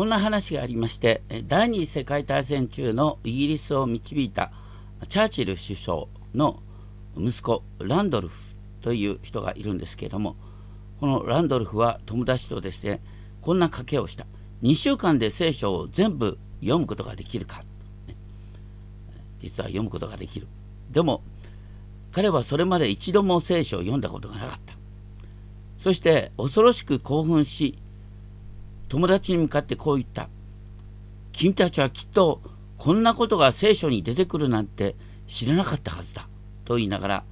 こんな話がありまして第二次世界大戦中のイギリスを導いたチャーチル首相の息子ランドルフという人がいるんですけれどもこのランドルフは友達とですねこんな賭けをした。2週間で聖書を全部読むことができるか、実は読むことができる。でも彼はそれまで一度も聖書を読んだことがなかった。そして恐ろしく興奮し友達に向かってこう言った。君たちはきっとこんなことが聖書に出てくるなんて知らなかったはずだ。と言いながら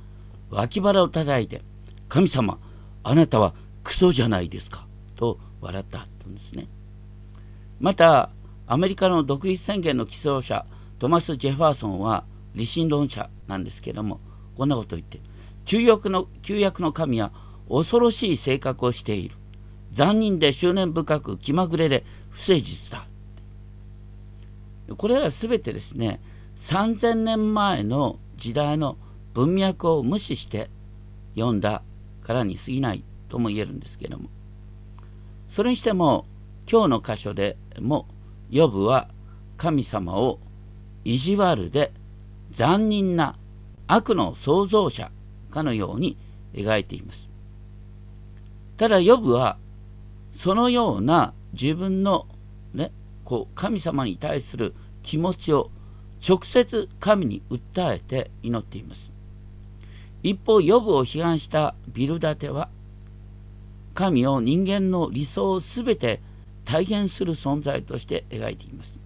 脇腹を叩いて神様あなたはクソじゃないですか。と笑ったんですね。またアメリカの独立宣言の起草者トマス・ジェファーソンは理心論者なんですけどもこんなことを言って旧約の旧約の神は恐ろしい性格をしている。残忍で執念深く気まぐれで不誠実だこれら全てですね3000年前の時代の文脈を無視して読んだからに過ぎないとも言えるんですけどもそれにしても今日の箇所でもヨブは神様を意地悪で残忍な悪の創造者かのように描いています。ただヨブはそのような自分の、ね、こう神様に対する気持ちを直接神に訴えて祈っています。一方、ヨブを批判したビルダテは、神を人間の理想をすべて体現する存在として描いています。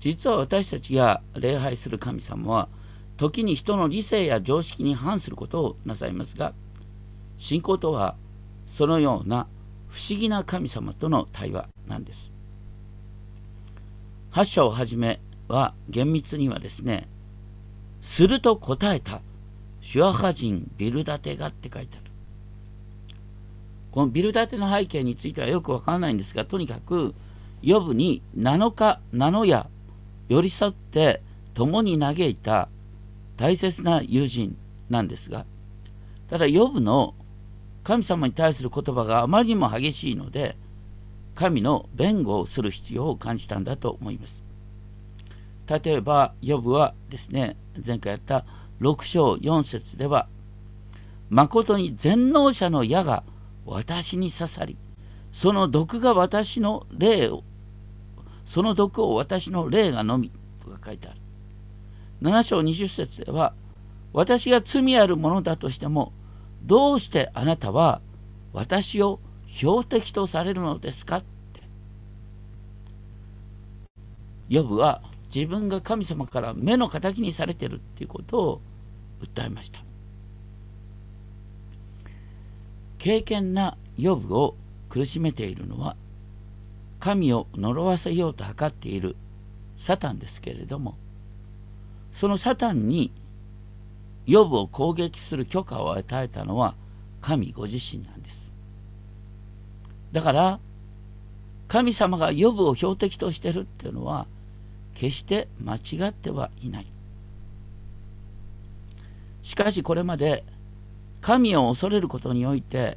実は私たちが礼拝する神様は、時に人の理性や常識に反することをなさいますが、信仰とはそのような不思議な神様との対話なんです。8章をはじめは厳密にはですね、すると答えたシュアハ人ビルダテがって書いてある。このビルダテの背景についてはよくわからないんですが、とにかく、ヨブに7日、7夜、寄り添って共に嘆いた大切な友人なんですが、ただ、ヨブの神様に対する言葉があまりにも激しいので神の弁護をする必要を感じたんだと思います。例えばヨブはですね前回やった6章4節では誠に全能者の矢が私に刺さりその毒が私の霊をその毒を私の霊が飲みとか書いてある。7章20節では私が罪あるものだとしてもどうしてあなたは私を標的とされるのですかって。ヨブは自分が神様から目の敵にされてるっていうことを訴えました。敬虔なヨブを苦しめているのは神を呪わせようと図っているサタンですけれどもそのサタンにヨブを攻撃する許可を与えたのは神ご自身なんです。だから神様がヨブを標的としてるっていうのは決して間違ってはいない。しかしこれまで神を恐れることにおいて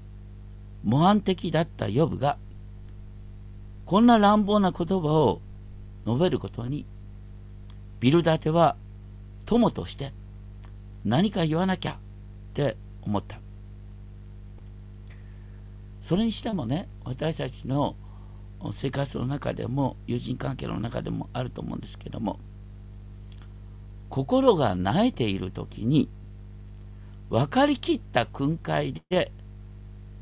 模範的だったヨブがこんな乱暴な言葉を述べることにビルダテは友として何か言わなきゃって思った。それにしてもね私たちの生活の中でも友人関係の中でもあると思うんですけども心が萎えている時に分かりきった訓戒で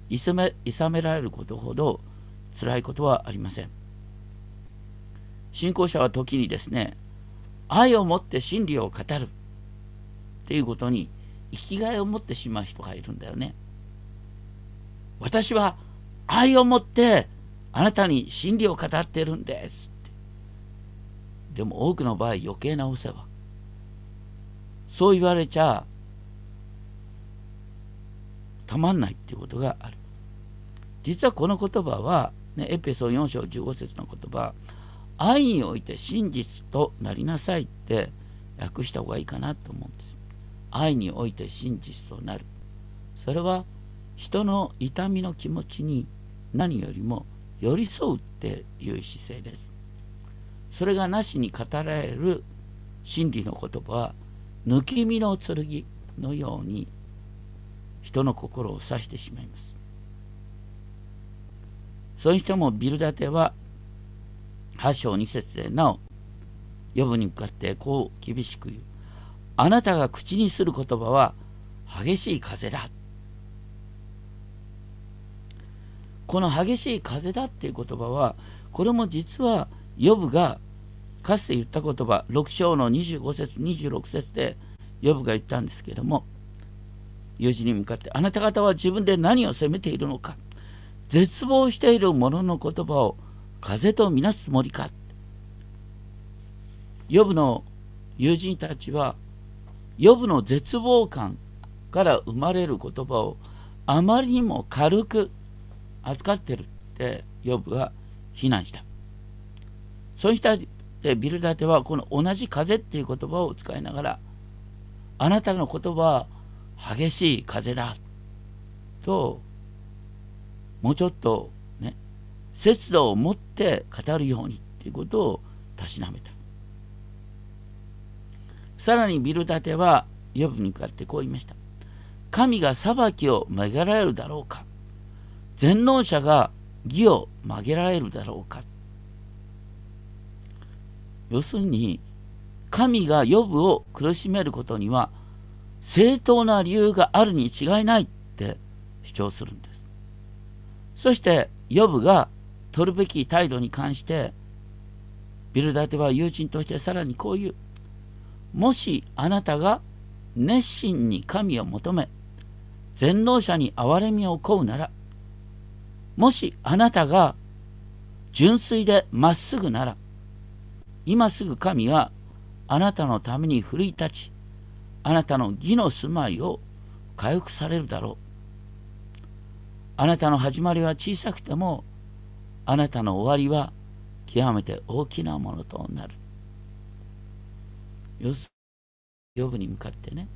いさめめられることほど辛いことはありません。信仰者は時にですね愛を持って真理を語る。っていうことに生きがいを持ってしまう人がいるんだよね。私は愛を持ってあなたに真理を語ってるんです。でも多くの場合余計なお世話。そう言われちゃたまんないっていうことがある。実はこの言葉は、ね、エペソン4章15節の言葉愛において真実となりなさいって訳した方がいいかなと思うんです。愛において真実となる。それは人の痛みの気持ちに何よりも寄り添うっていう姿勢です。それがなしに語られる真理の言葉は抜き身の剣のように人の心を刺してしまいます。それにしてもビルダテは8章2節でなお呼ぶに向かってこう厳しく言う。あなたが口にする言葉は激しい風だ。この激しい風だっていう言葉はこれも実はヨブがかつて言った言葉6章の25節26節でヨブが言ったんですけども友人に向かってあなた方は自分で何を責めているのか絶望している者の言葉を風とみなすつもりか。ヨブの友人たちはヨブの絶望感から生まれる言葉をあまりにも軽く扱ってるってヨブは非難した。そうしたでビルダテはこの同じ風っていう言葉を使いながらあなたの言葉は激しい風だともうちょっとね節度を持って語るようにっていうことをたしなめた。さらにビルダテはヨブに向かってこう言いました。神が裁きを曲げられるだろうか。全能者が義を曲げられるだろうか。要するに神が予部を苦しめることには正当な理由があるに違いないって主張するんです。そして予部が取るべき態度に関してビルダテは友人としてさらにこう言う。もしあなたが熱心に神を求め全能者に憐れみを請うならもしあなたが純粋でまっすぐなら今すぐ神はあなたのために奮い立ちあなたの義の住まいを回復されるだろう。あなたの始まりは小さくてもあなたの終わりは極めて大きなものとなる。よすヨブに向かってね。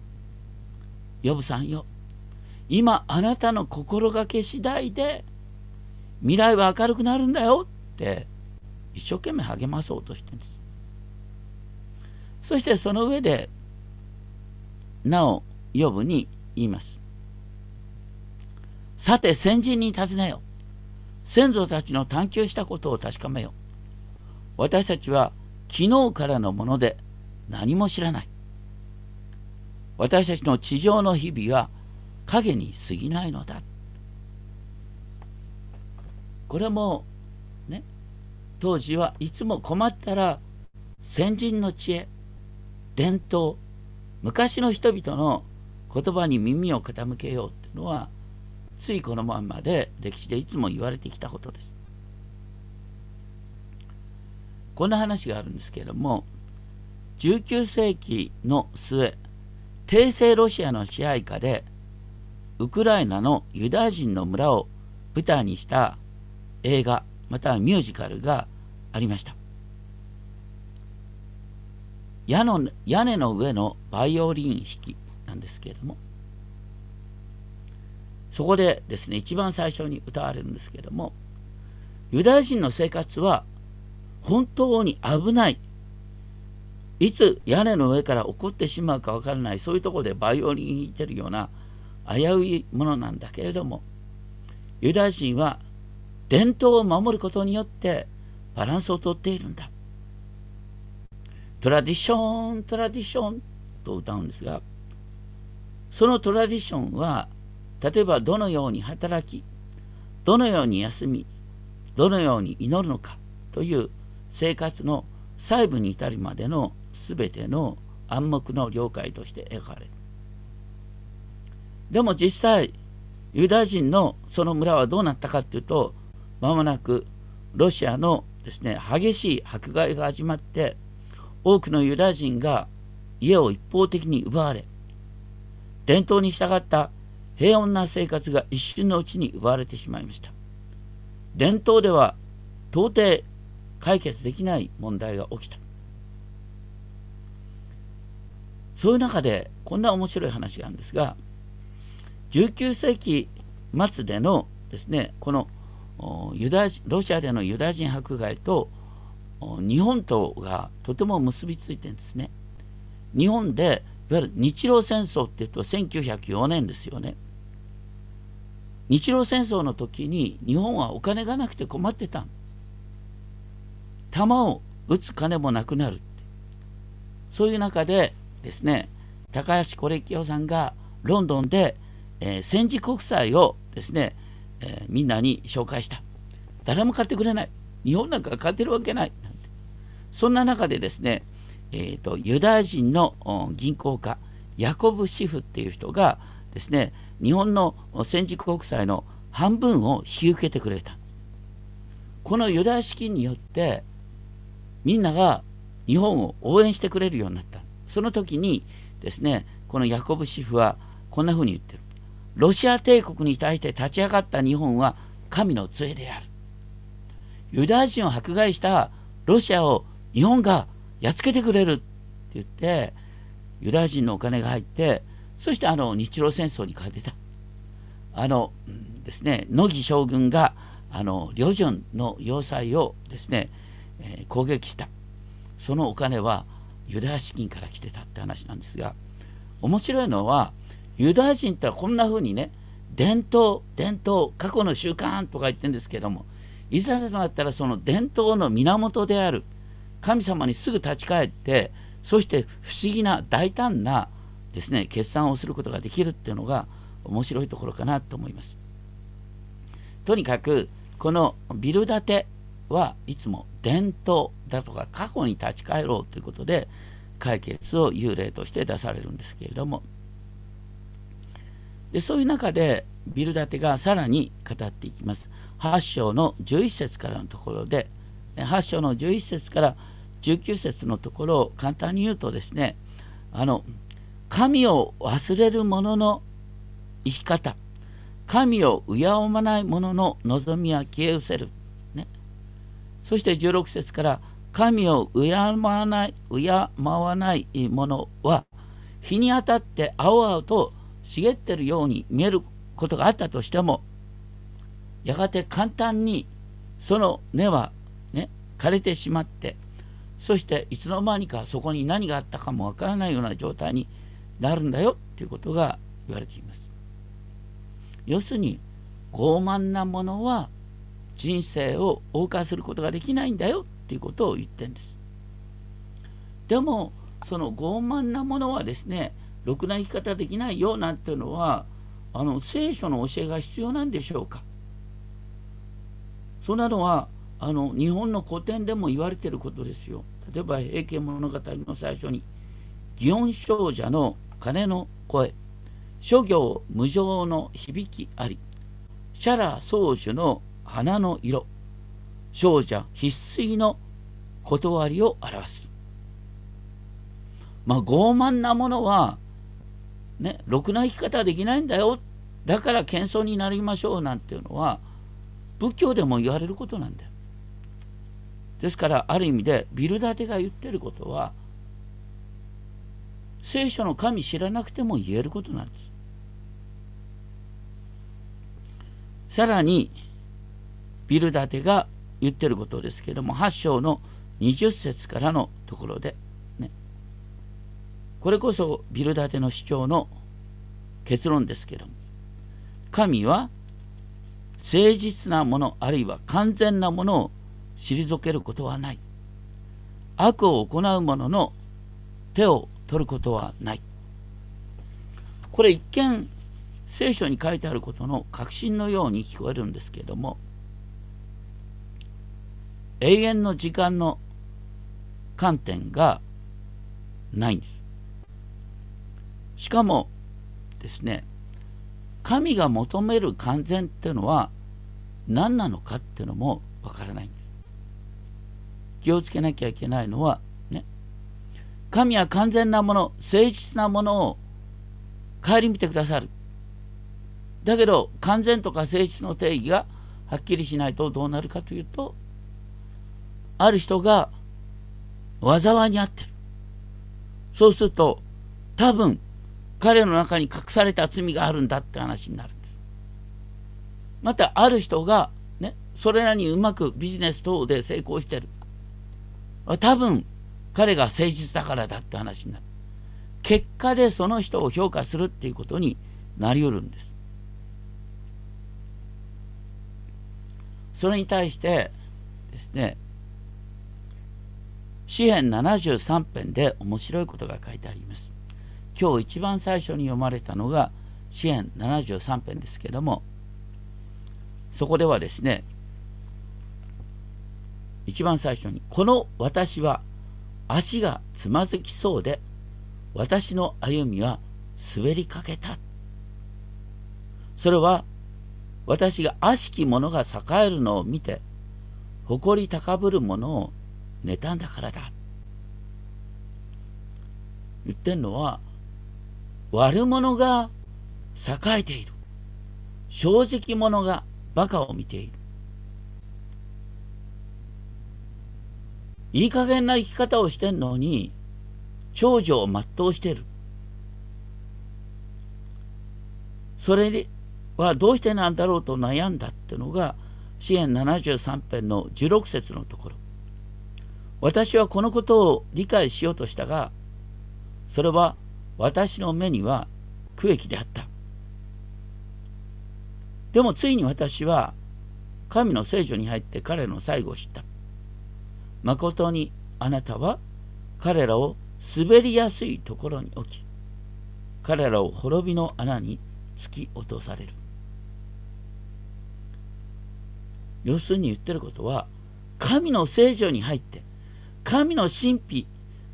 ヨブさんよ。今あなたの心がけ次第で未来は明るくなるんだよ。って一生懸命励まそうとしてるんです。そしてその上でなお呼ぶに言います。さて先人に尋ねよ先祖たちの探求したことを確かめよ私たちは昨日からのもので何も知らない私たちの地上の日々は影に過ぎないのだこれもね当時はいつも困ったら先人の知恵伝統昔の人々の言葉に耳を傾けようっていうのはついこのまんまで歴史でいつも言われてきたことです。こんな話があるんですけれども19世紀の末帝政ロシアの支配下でウクライナのユダヤ人の村を舞台にした映画またはミュージカルがありました。屋の屋根の上のバイオリン弾きなんですけれどもそこでですね一番最初に歌われるんですけれどもユダヤ人の生活は本当に危ないいつ屋根の上から起こってしまうか分からないそういうとこでバイオリン弾いてるような危ういものなんだけれどもユダヤ人は伝統を守ることによってバランスをとっているんだ。トラディショントラディションと歌うんですがそのトラディションは例えばどのように働きどのように休みどのように祈るのかという生活の細部に至るまでの全ての暗黙の了解として描かれる。でも実際ユダヤ人のその村はどうなったかというとまもなくロシアのですね激しい迫害が始まって多くのユダヤ人が家を一方的に奪われ伝統に従った平穏な生活が一瞬のうちに奪われてしまいました。伝統では到底解決できない問題が起きた。そういう中でこんな面白い話があるんですが19世紀末でのですねこのユダロシアでのユダヤ人迫害と日本とがとても結びついてるんですね。日本でいわゆる日露戦争っていうと1904年ですよね。日露戦争の時に日本はお金がなくて困ってた弾を撃つ金もなくなるそういう中でですね。高橋是清さんがロンドンで、えー、戦時国債をですね、えー、みんなに紹介した。誰も買ってくれない。日本なんか買ってるわけない。なんそんな中でですね、えーと、ユダヤ人の銀行家ヤコブ・シフっていう人がですね日本の戦時国債の半分を引き受けてくれた。このユダヤ資金によってみんなが日本を応援してくれるようになった。その時にですねこのヤコブ・シフはこんなふうに言ってる。ロシア帝国に対して立ち上がった日本は神の杖である。ユダヤ人を迫害したロシアを日本がやっつけてくれるって言ってユダヤ人のお金が入ってそしてあの日露戦争に勝てた。あのですね乃木将軍があの旅順の要塞をですね、えー、攻撃した。そのお金はユダヤ資金から来てたって話なんですが面白いのはユダヤ人ってこんな風にね伝統伝統過去の習慣とか言ってるんですけどもいざとなったらその伝統の源である神様にすぐ立ち返ってそして不思議な大胆なですね決算をすることができるっていうのが面白いところかなと思います。とにかくこのビル建てはいつも伝統だとか過去に立ち返ろうということで解決を幽霊として出されるんですけれども。でそういう中でビル建てがさらに語っていきます。8章の11節からのところで8章の11節から19節のところを簡単に言うとですねあの神を忘れる者の生き方神を敬わない者の望みは消え失せる、ね、そして16節から神を敬わない敬わない者は日に当たって青々と茂ってるように見えることがあったとしてもやがて簡単にその根はね枯れてしまってそしていつの間にかそこに何があったかもわからないような状態になるんだよということが言われています。要するに傲慢なものは人生を謳歌することができないんだよっていうことを言ってんです。でもその傲慢なものはですねろくな生き方できないよなんていうのはあの聖書の教えが必要なんでしょうかそんなのはあの日本の古典でも言われてることですよ。例えば「平家物語」の最初に祇園少女の鐘の声諸行無常の響きありシャラ宗主の花の色少女必須の断りを表す。まあ傲慢なものはねろくな生き方はできないんだよ。だから謙遜になりましょうなんていうのは仏教でも言われることなんだよ。ですからある意味でビルダテが言ってることは聖書の神知らなくても言えることなんです。さらにビルダテが言ってることですけども8章の20節からのところで、ね、これこそビルダテの主張の結論ですけども神は誠実なものあるいは完全なものを退けることはない。悪を行う者の手を取ることはない。これ一見聖書に書いてあることの確信のように聞こえるんですけれども永遠の時間の観点がないんですしかもですね神が求める完全っていうのは何なのかっていうのもわからないんです気をつけなきゃいけないのはね神は完全なもの、誠実なものを顧みてくださる。だけど、完全とか誠実の定義がはっきりしないとどうなるかというと、ある人が災いにあってる。そうすると、多分、彼の中に隠された罪があるんだって話になるんです。また、ある人が、ね、それなりにうまくビジネス等で成功してる多分彼が誠実だからだって話になる結果でその人を評価するっていうことになりうるんですそれに対してですね詩編73編で面白いことが書いてあります。今日一番最初に読まれたのが詩編73編ですけどもそこではですね一番最初に「この私は足がつまずきそうで私の歩みは滑りかけた」それは私が悪しき者が栄えるのを見て誇り高ぶる者を妬んだからだ。言ってんのは悪者が栄えている。正直者が馬鹿を見ている。いい加減な生き方をしてんのに長女を全うしてる。それはどうしてなんだろうと悩んだってのが支援73編の16節のところ。私はこのことを理解しようとしたがそれは私の目には区域であった。でもついに私は神の聖女に入って彼の最後を知った。誠にあなたは彼らを滑りやすいところに置き彼らを滅びの穴に突き落とされる。要するに言ってることは神の聖女に入って神の神秘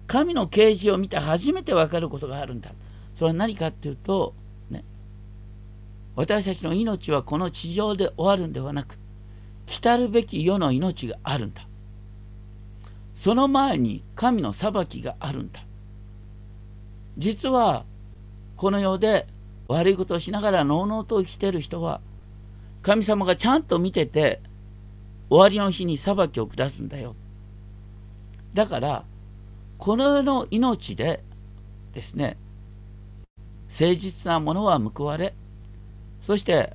神の啓示を見て初めて分かることがあるんだ。それは何かっていうと、ね、私たちの命はこの地上で終わるんではなく来たるべき世の命があるんだ。その前に神の裁きがあるんだ。実はこの世で悪いことをしながらのうのうと生きてる人は神様がちゃんと見てて終わりの日に裁きを下すんだよ。だからこの世の命でですね誠実なものは報われそして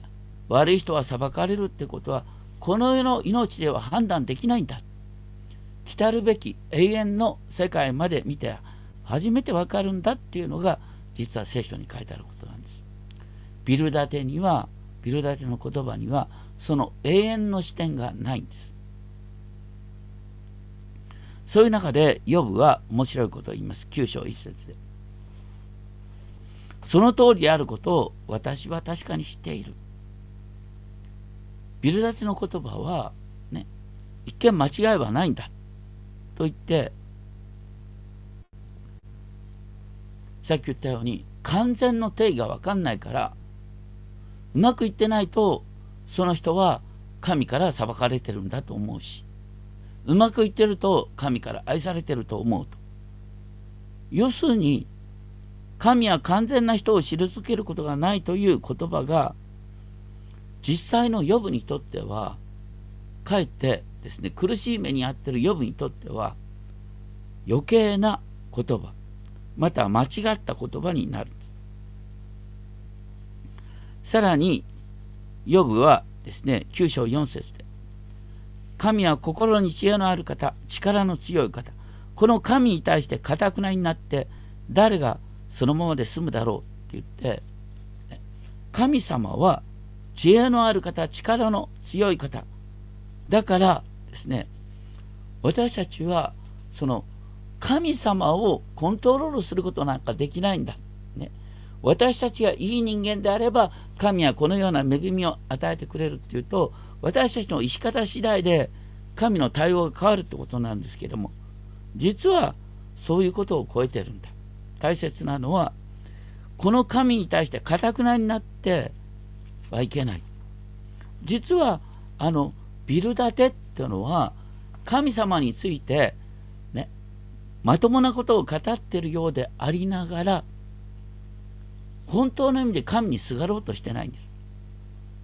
悪い人は裁かれるってことはこの世の命では判断できないんだ来るべき永遠の世界まで見て初めてわかるんだっていうのが実は聖書に書いてあることなんです。ビルダテにはビルダテの言葉にはその永遠の視点がないんです。そういう中でヨブは面白いことを言います。9章1節で。その通りであることを私は確かに知っている。ビルダテの言葉は、ね、一見間違いはないんだ。と言ってさっき言ったように完全の定義が分かんないからうまくいってないとその人は神から裁かれてるんだと思うしうまくいってると神から愛されてると思うと。要するに神は完全な人を退けることがないという言葉が実際の予部にとってはかえってですね苦しい目に遭ってる予部にとっては余計な言葉また間違った言葉になる。さらに予部はですね9章4節で神は心に知恵のある方力の強い方。この神に対してかたくなになって誰がそのままで済むだろう？って言って神様は知恵のある方力の強い方。だからですね私たちはその神様をコントロールすることなんかできないんだ、ね、私たちがいい人間であれば神はこのような恵みを与えてくれるっていうと私たちの生き方次第で神の対応が変わるってことなんですけども実はそういうことを超えてるんだ大切なのはこの神に対してかたくなになってはいけない実はあのビル建てっていうのは神様についてねまともなことを語ってるようでありながら本当の意味で神にすがろうとしてないんです。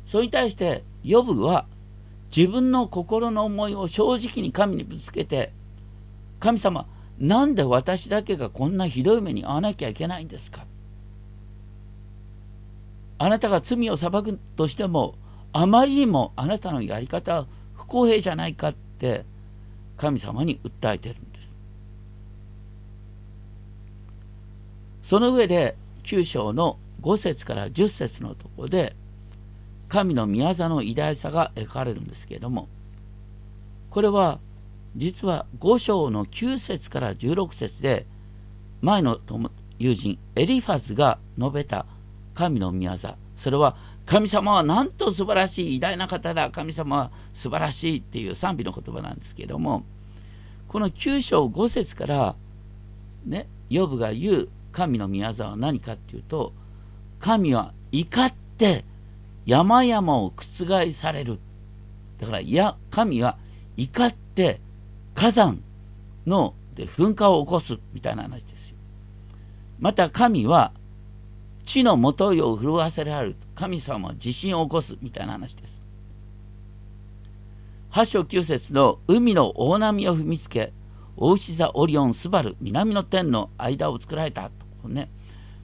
それに対してヨブは自分の心の思いを正直に神にぶつけて神様なんで私だけがこんなひどい目に遭わなきゃいけないんですか？あなたが罪を裁くとしてもあまりにもあなたのやり方は不公平じゃないかって神様に訴えてるんです。その上で9章の5節から10節のところで神の宮座の偉大さが描かれるんですけれどもこれは実は5章の9節から16節で前の友人エリファズが述べた神の宮座それは神様はなんと素晴らしい偉大な方だ。神様は素晴らしいっていう賛美の言葉なんですけれどもこの9章5節からねヨブが言う神の宮座は何かっていうと神は怒って山々を覆される。だからいや神は怒って火山ので噴火を起こすみたいな話ですよ。また神は地の元いを震わせられる。神様は地震を起こすみたいな話です。8章9節の海の大波を踏みつけ大牛座オリオンスバル南の天の間を作られたとね。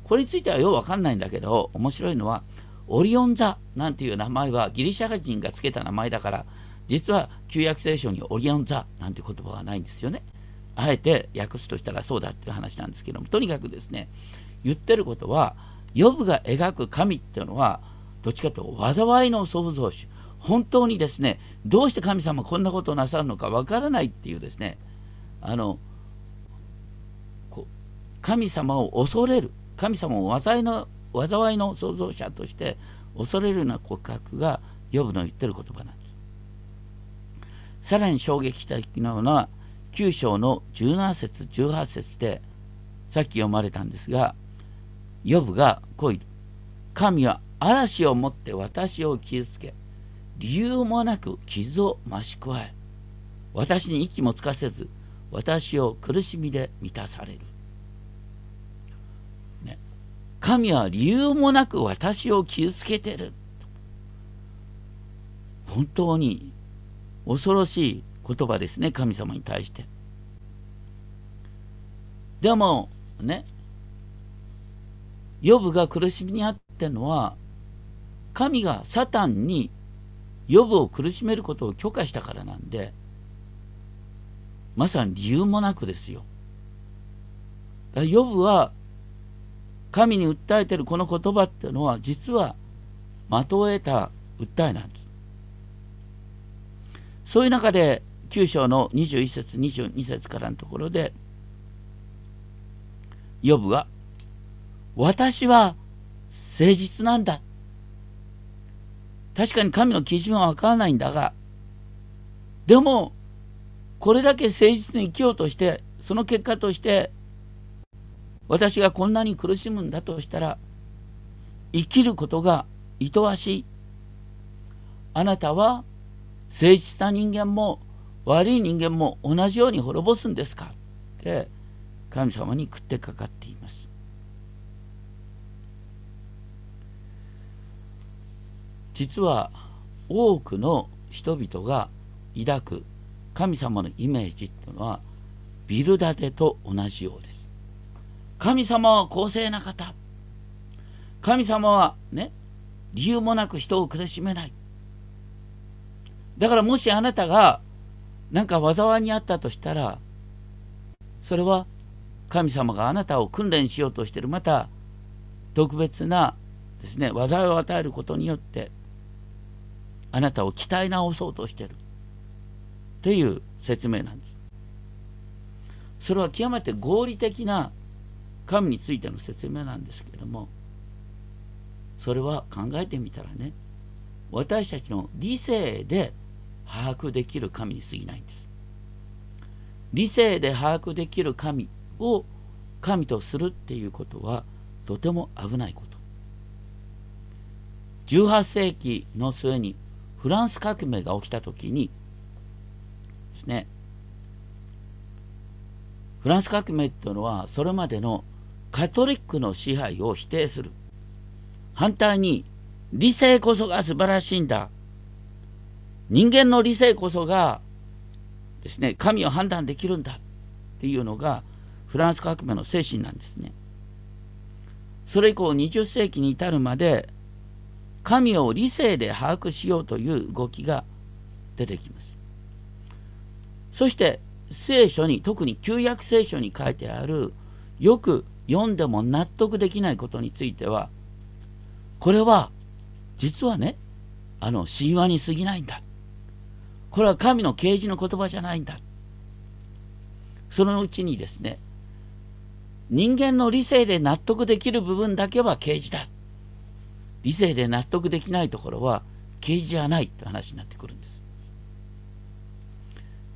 これについてはようわかんないんだけど面白いのはオリオン座なんていう名前はギリシャ人が付けた名前だから実は旧約聖書にオリオン座なんて言葉はないんですよね。あえて訳すとしたらそうだっていう話なんですけどもとにかくですね言ってることはヨブが描く神っていうのはどっちかというと災いの創造主本当にですねどうして神様こんなことをなさるのかわからないっていうですねあの神様を恐れる神様を災いの災いの創造者として恐れるような告白がヨブの言ってる言葉なんです。さらに衝撃的なのは9章の17節18節でさっき読まれたんですがヨブがこう言う神は嵐をもって私を傷つけ理由もなく傷を増し加え私に息もつかせず私を苦しみで満たされる、神は理由もなく私を傷つけてる本当に恐ろしい言葉ですね神様に対してでもねヨブが苦しみにあってのは神がサタンにヨブを苦しめることを許可したからなんでまさに理由もなくですよ。だからヨブは神に訴えてるこの言葉っていうのは実は的を得た訴えなんです。そういう中で9章の21節22節からのところでヨブは私は誠実なんだ。確かに神の基準はわからないんだが、でも、これだけ誠実に生きようとして、その結果として、私がこんなに苦しむんだとしたら、生きることが愛わしい。あなたは誠実な人間も悪い人間も同じように滅ぼすんですか？って神様に食ってかかっています。実は多くの人々が抱く神様のイメージっていうのはビルダテと同じようです。神様は公正な方。神様はね、理由もなく人を苦しめない。だからもしあなたが何か災いにあったとしたら、それは神様があなたを訓練しようとしてる、また特別なですね、災いを与えることによって、あなたを鍛え直そうとしてるっていう説明なんです。それは極めて合理的な神についての説明なんですけれどもそれは考えてみたらね私たちの理性で把握できる神に過ぎないんです。理性で把握できる神を神とするっていうことはとても危ないこと。18世紀の末にフランス革命が起きた時にですねフランス革命っていうのはそれまでのカトリックの支配を否定する。反対に理性こそが素晴らしいんだ。人間の理性こそがですね神を判断できるんだ。っていうのがフランス革命の精神なんですね。それ以降20世紀に至るまで神を理性で把握しようという動きが出てきます。そして聖書に特に旧約聖書に書いてあるよく読んでも納得できないことについてはこれは実はねあの神話に過ぎないんだ。これは神の啓示の言葉じゃないんだ。そのうちにですね人間の理性で納得できる部分だけは啓示だ。理性で納得できないところは啓示じゃないって話になってくるんです。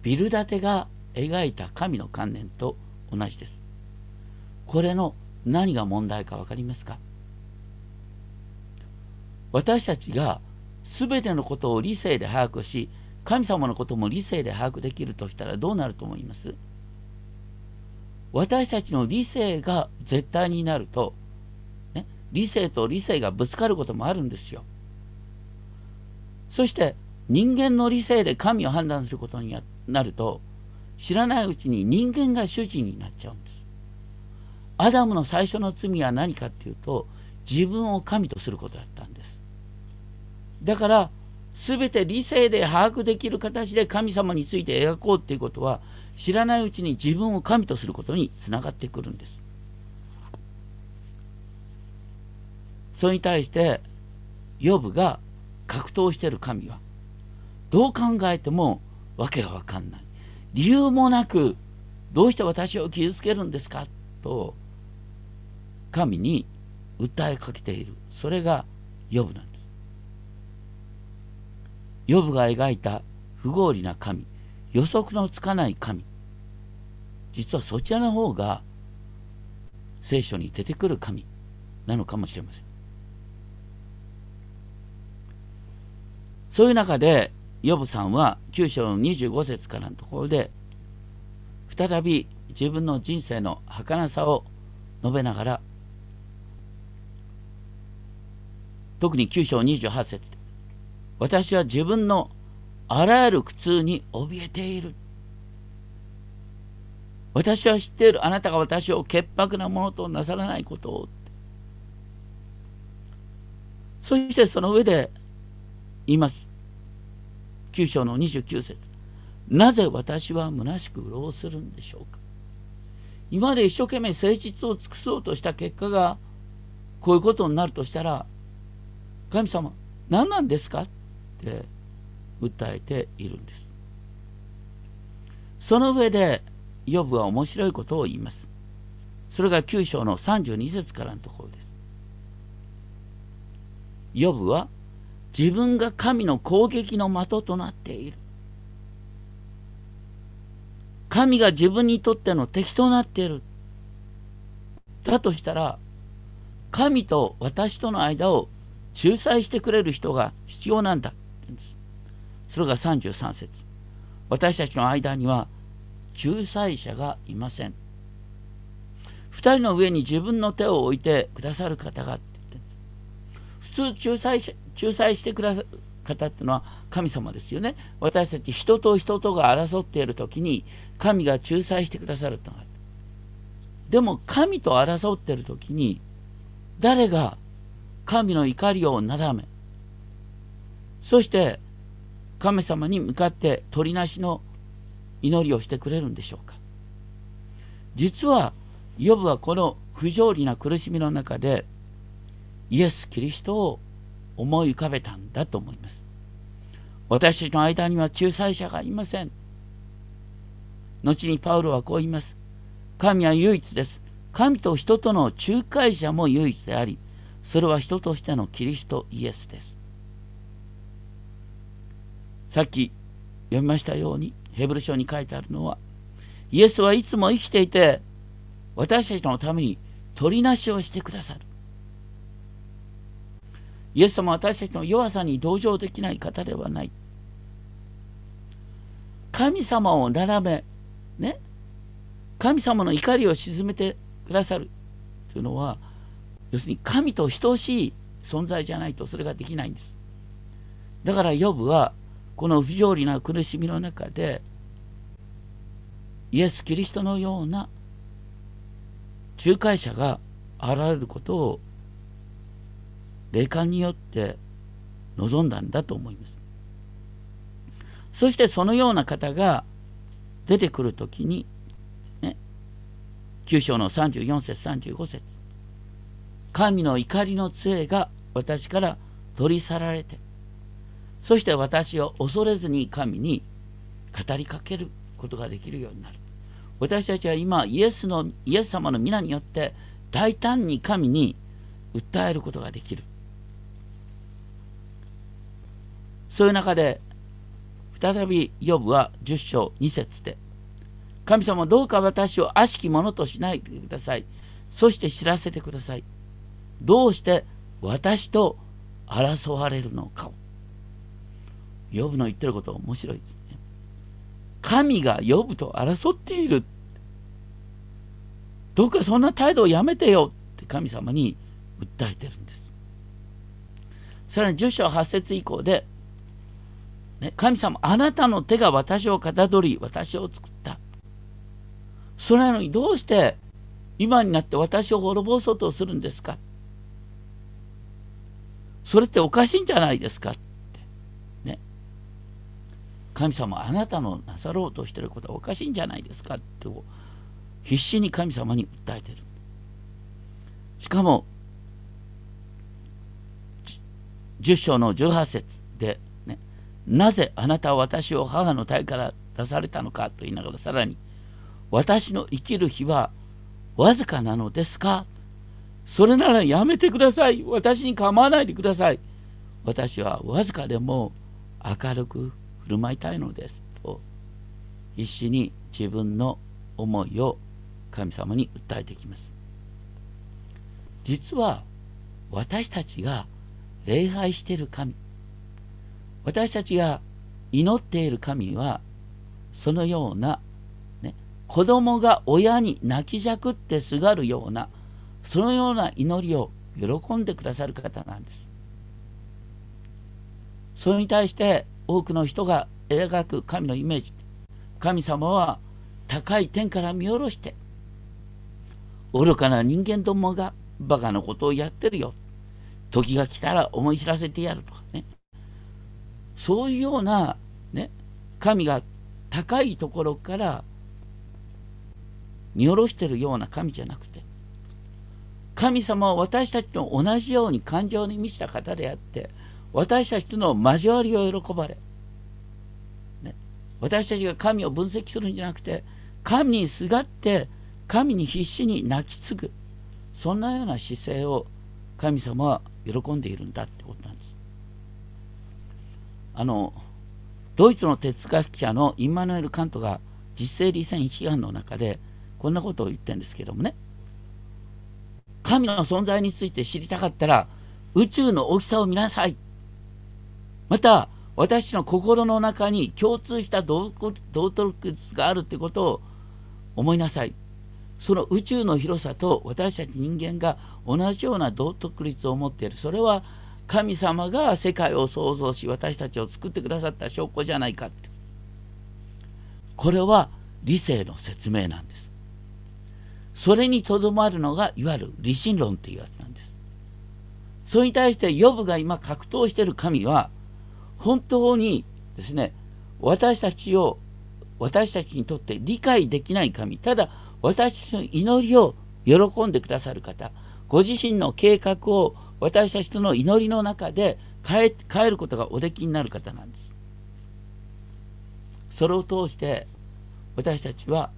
ビルダテが描いた神の観念と同じです。これの何が問題か分かりますか？私たちが全てのことを理性で把握し神様のことも理性で把握できるとしたらどうなると思います？私たちの理性が絶対になると、ね、理性と理性がぶつかることもあるんですよ。そして人間の理性で神を判断することになると知らないうちに人間が主人になっちゃうんです。アダムの最初の罪は何かっていうと自分を神とすることだったんです。だから全て理性で把握できる形で神様について描こうっていうことは知らないうちに自分を神とすることにつながってくるんです。それに対してヨブが格闘している神はどう考えても訳が分かんない理由もなくどうして私を傷つけるんですか？と神に訴えかけている。それがヨブなんです。ヨブが描いた不合理な神。予測のつかない神。実はそちらの方が聖書に出てくる神。なのかもしれません。そういう中でヨブさんは9章の25節からのところで再び自分の人生の儚さを述べながら特に9章28節。で私は自分のあらゆる苦痛に怯えている。私は知っている。あなたが私を潔白なものとなさらないことを。そしてその上で言います。9章の29節。なぜ私は虚しく労するんでしょうか。今まで一生懸命誠実を尽くそうとした結果がこういうことになるとしたら神様何なんですか？って訴えているんです。その上でヨブは面白いことを言います。それが9章の32節からのところです。ヨブは自分が神の攻撃の的となっている。神が自分にとっての敵となっている。だとしたら神と私との間を仲裁してくれる人が必要なんだ。それが33節。私たちの間には仲裁者がいません。2人の上に自分の手を置いてくださる方がって言って普通仲裁者仲裁してくださる方っていうのは神様ですよね。私たち人と人とが争っている時に神が仲裁してくださるとがでも神と争っている時に誰が神の怒りをなだめ。そして神様に向かって鳥なしの祈りをしてくれるんでしょうか。実はヨブはこの不条理な苦しみの中でイエス・キリストを思い浮かべたんだと思います。私の間には仲裁者がいません。後にパウロはこう言います。神は唯一です。神と人との仲介者も唯一でありそれは人としてのキリストイエスです。さっき読みましたようにヘブル書に書いてあるのはイエスはいつも生きていて私たちのために取りなしをしてくださる。イエス様は私たちの弱さに同情できない方ではない。神様をなめね神様の怒りを鎮めてくださるというのは要するに神と等しい存在じゃないとそれができないんです。だからヨブはこの不条理な苦しみの中でイエス・キリストのような仲介者が現れることを霊感によって望んだんだと思います。そしてそのような方が出てくるときに、ね、9章の34節35節。神の怒りの杖が私から取り去られてそして私を恐れずに神に語りかけることができるようになる。私たちは今イエスのイエス様の皆によって大胆に神に訴えることができる。そういう中で再びヨブは10章2節で神様どうか私を悪しき者としないでください。そして知らせてください。どうして私と争われるのかを。ヨブの言ってること面白いですね。神がヨブと争っている。どうかそんな態度をやめてよ。って神様に訴えてるんです。さらに10章8節以降でね、神様あなたの手が私をかたどり私を作った。それなのにどうして今になって私を滅ぼそうとするんですか。それっておかしいんじゃないですかって。ね。神様あなたのなさろうとしてることはおかしいんじゃないですかって必死に神様に訴えてる。しかも10章の18節でねなぜあなたは私を母の体から出されたのかと言いながらさらに私の生きる日はわずかなのですかそれならやめてください。私に構わないでください。私はわずかでも明るく振る舞いたいのです。と必死に自分の思いを神様に訴えてきます。実は私たちが礼拝している神私たちが祈っている神はそのような、ね、子供が親に泣きじゃくってすがるようなそのような祈りを喜んでくださる方なんです。それに対して多くの人が描く神のイメージ神様は高い天から見下ろして愚かな人間どもがバカなことをやってるよ。時が来たら思い知らせてやるとかね。そういうような、ね、神が高いところから見下ろしてるような神じゃなくて神様は私たちと同じように感情に満ちた方であって私たちとの交わりを喜ばれ、ね、私たちが神を分析するんじゃなくて神にすがって神に必死に泣き継ぐそんなような姿勢を神様は喜んでいるんだってことなんです。あのドイツの哲学者のインマヌエル・カントが実践理戦批判の中でこんなことを言ってるんですけどもね神の存在について知りたかったら宇宙の大きさを見なさい。また私の心の中に共通した道徳があるってことを思いなさい。その宇宙の広さと私たち人間が同じような道徳率を持っている。それは神様が世界を創造し私たちを作ってくださった証拠じゃないかって。これは理性の説明なんです。それにとどまるのがいわゆる理心論っていうやつなんですそれに対してヨブが今格闘している神は本当にですね私たちを私たちにとって理解できない神ただ私たちの祈りを喜んでくださる方ご自身の計画を私たちとの祈りの中で変え変えることがおできになる方なんです。それを通して私たちは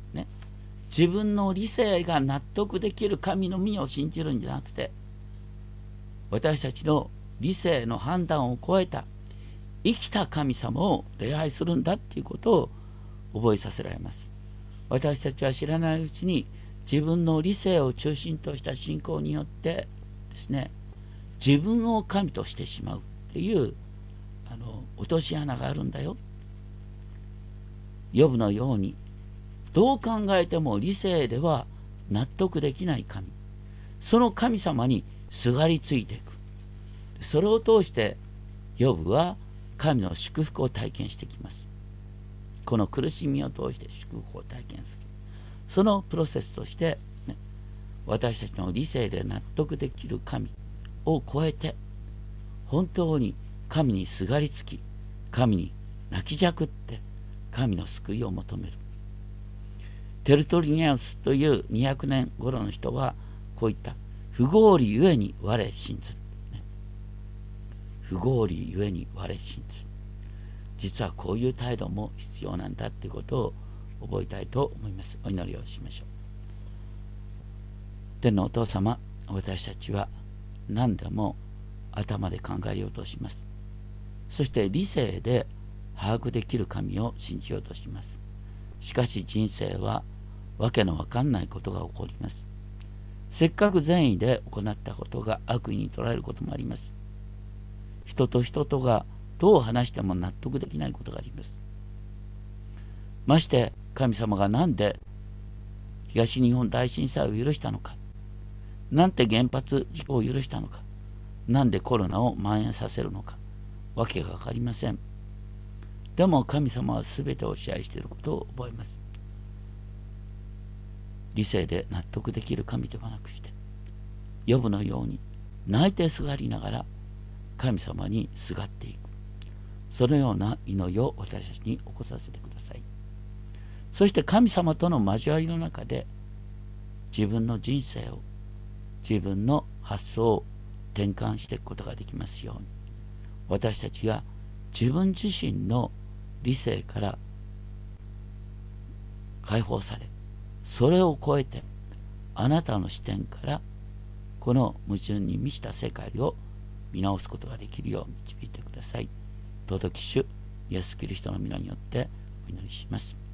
自分の理性が納得できる神の身を信じるんじゃなくて私たちの理性の判断を超えた生きた神様を礼拝するんだっていうことを覚えさせられます。私たちは知らないうちに自分の理性を中心とした信仰によってですね自分を神としてしまうっていうあの落とし穴があるんだよ。ヨブのようにどう考えても理性では納得できない神。その神様にすがりついていく。それを通してヨブは神の祝福を体験してきます。この苦しみを通して祝福を体験する。そのプロセスとして、ね、私たちの理性で納得できる神を超えて本当に神にすがりつき神に泣きじゃくって神の救いを求める。テルトリニアウスという200年頃の人はこう言った不合理ゆえに我信ずる、不合理ゆえに我信ずる。実はこういう態度も必要なんだっていうことを覚えたいと思います。お祈りをしましょう。天のお父様私たちは何でも頭で考えようとします。そして理性で把握できる神を信じようとします。しかし人生はわけのわかんないことが起こります。せっかく善意で行ったことが悪意に捉えることもあります。人と人とがどう話しても納得できないことがあります。まして神様が何で東日本大震災を許したのか。なんて原発事故を許したのか。なんでコロナを蔓延させるのか。わけが分かりません。でも神様は全てを支配していることを覚えます。理性で納得できる神ではなくして呼ぶのように泣いてすがりながら神様にすがっていく。そのような祈りを私たちに起こさせてください。そして神様との交わりの中で自分の人生を自分の発想を転換していくことができますように私たちが自分自身の理性から解放されそれを超えてあなたの視点からこの矛盾に満ちた世界を見直すことができるよう導いてください。届き主イエス・キリストの皆によってお祈りします。